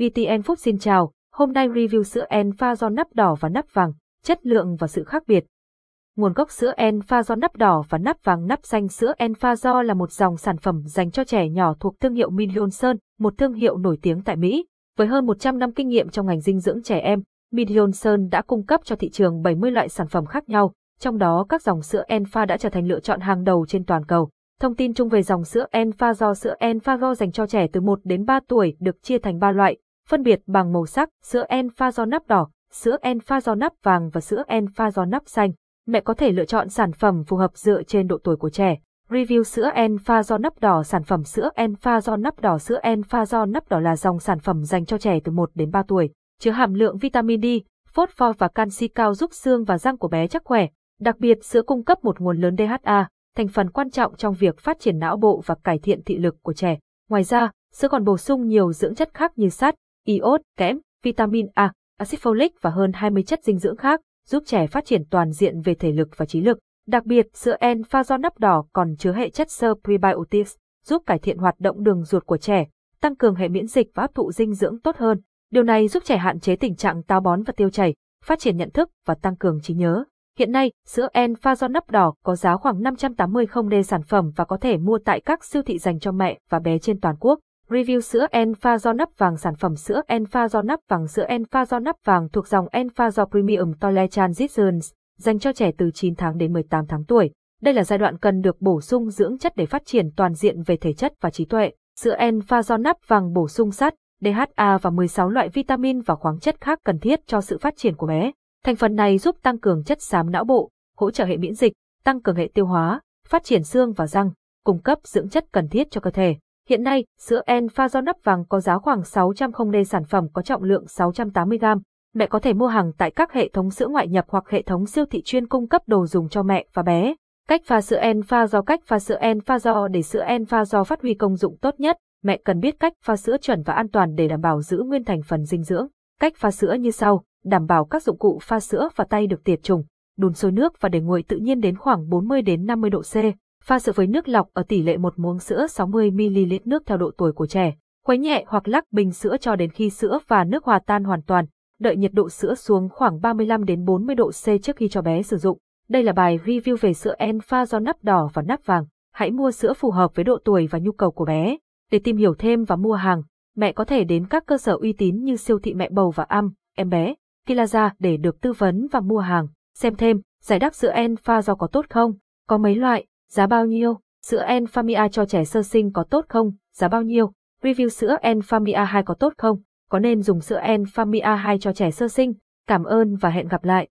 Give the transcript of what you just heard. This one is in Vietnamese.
VTN Food xin chào, hôm nay review sữa Enfa do nắp đỏ và nắp vàng, chất lượng và sự khác biệt. Nguồn gốc sữa Enfa do nắp đỏ và nắp vàng nắp xanh sữa Enfa do là một dòng sản phẩm dành cho trẻ nhỏ thuộc thương hiệu Million một thương hiệu nổi tiếng tại Mỹ. Với hơn 100 năm kinh nghiệm trong ngành dinh dưỡng trẻ em, Million đã cung cấp cho thị trường 70 loại sản phẩm khác nhau, trong đó các dòng sữa Enfa đã trở thành lựa chọn hàng đầu trên toàn cầu. Thông tin chung về dòng sữa Enfa do sữa Enfago dành cho trẻ từ 1 đến 3 tuổi được chia thành 3 loại, phân biệt bằng màu sắc, sữa Enfa do nắp đỏ, sữa Enfa do nắp vàng và sữa Enfa do nắp xanh. Mẹ có thể lựa chọn sản phẩm phù hợp dựa trên độ tuổi của trẻ. Review sữa Enfa do nắp đỏ Sản phẩm sữa Enfa do nắp đỏ Sữa Enfa do nắp đỏ là dòng sản phẩm dành cho trẻ từ 1 đến 3 tuổi, chứa hàm lượng vitamin D, phốt pho và canxi cao giúp xương và răng của bé chắc khỏe. Đặc biệt sữa cung cấp một nguồn lớn DHA, thành phần quan trọng trong việc phát triển não bộ và cải thiện thị lực của trẻ. Ngoài ra, sữa còn bổ sung nhiều dưỡng chất khác như sắt, iốt, kẽm, vitamin A, axit folic và hơn 20 chất dinh dưỡng khác, giúp trẻ phát triển toàn diện về thể lực và trí lực. Đặc biệt, sữa Enfa do nắp đỏ còn chứa hệ chất sơ prebiotics, giúp cải thiện hoạt động đường ruột của trẻ, tăng cường hệ miễn dịch và hấp thụ dinh dưỡng tốt hơn. Điều này giúp trẻ hạn chế tình trạng táo bón và tiêu chảy, phát triển nhận thức và tăng cường trí nhớ. Hiện nay, sữa Enfa do nắp đỏ có giá khoảng 580 không đê sản phẩm và có thể mua tại các siêu thị dành cho mẹ và bé trên toàn quốc. Review sữa Enfa do nắp vàng Sản phẩm sữa Enfa do nắp vàng Sữa Enfa do nắp vàng thuộc dòng Enfa do Premium Toilet Transitions, dành cho trẻ từ 9 tháng đến 18 tháng tuổi. Đây là giai đoạn cần được bổ sung dưỡng chất để phát triển toàn diện về thể chất và trí tuệ. Sữa Enfa do nắp vàng bổ sung sắt, DHA và 16 loại vitamin và khoáng chất khác cần thiết cho sự phát triển của bé. Thành phần này giúp tăng cường chất xám não bộ, hỗ trợ hệ miễn dịch, tăng cường hệ tiêu hóa, phát triển xương và răng, cung cấp dưỡng chất cần thiết cho cơ thể. Hiện nay, sữa Enfa do nắp vàng có giá khoảng 600 không đê sản phẩm có trọng lượng 680g. Mẹ có thể mua hàng tại các hệ thống sữa ngoại nhập hoặc hệ thống siêu thị chuyên cung cấp đồ dùng cho mẹ và bé. Cách pha sữa Enfa do cách pha sữa Enfa do để sữa Enfa do phát huy công dụng tốt nhất, mẹ cần biết cách pha sữa chuẩn và an toàn để đảm bảo giữ nguyên thành phần dinh dưỡng. Cách pha sữa như sau đảm bảo các dụng cụ pha sữa và tay được tiệt trùng, đun sôi nước và để nguội tự nhiên đến khoảng 40 đến 50 độ C. Pha sữa với nước lọc ở tỷ lệ một muỗng sữa 60 ml nước theo độ tuổi của trẻ. Khuấy nhẹ hoặc lắc bình sữa cho đến khi sữa và nước hòa tan hoàn toàn. Đợi nhiệt độ sữa xuống khoảng 35 đến 40 độ C trước khi cho bé sử dụng. Đây là bài review về sữa Enfa do nắp đỏ và nắp vàng. Hãy mua sữa phù hợp với độ tuổi và nhu cầu của bé. Để tìm hiểu thêm và mua hàng, mẹ có thể đến các cơ sở uy tín như siêu thị mẹ bầu và âm, em bé. Kilaza để được tư vấn và mua hàng. Xem thêm, giải đáp sữa Enfa do có tốt không? Có mấy loại? Giá bao nhiêu? Sữa Enfamia cho trẻ sơ sinh có tốt không? Giá bao nhiêu? Review sữa Enfamia 2 có tốt không? Có nên dùng sữa Enfamia 2 cho trẻ sơ sinh? Cảm ơn và hẹn gặp lại.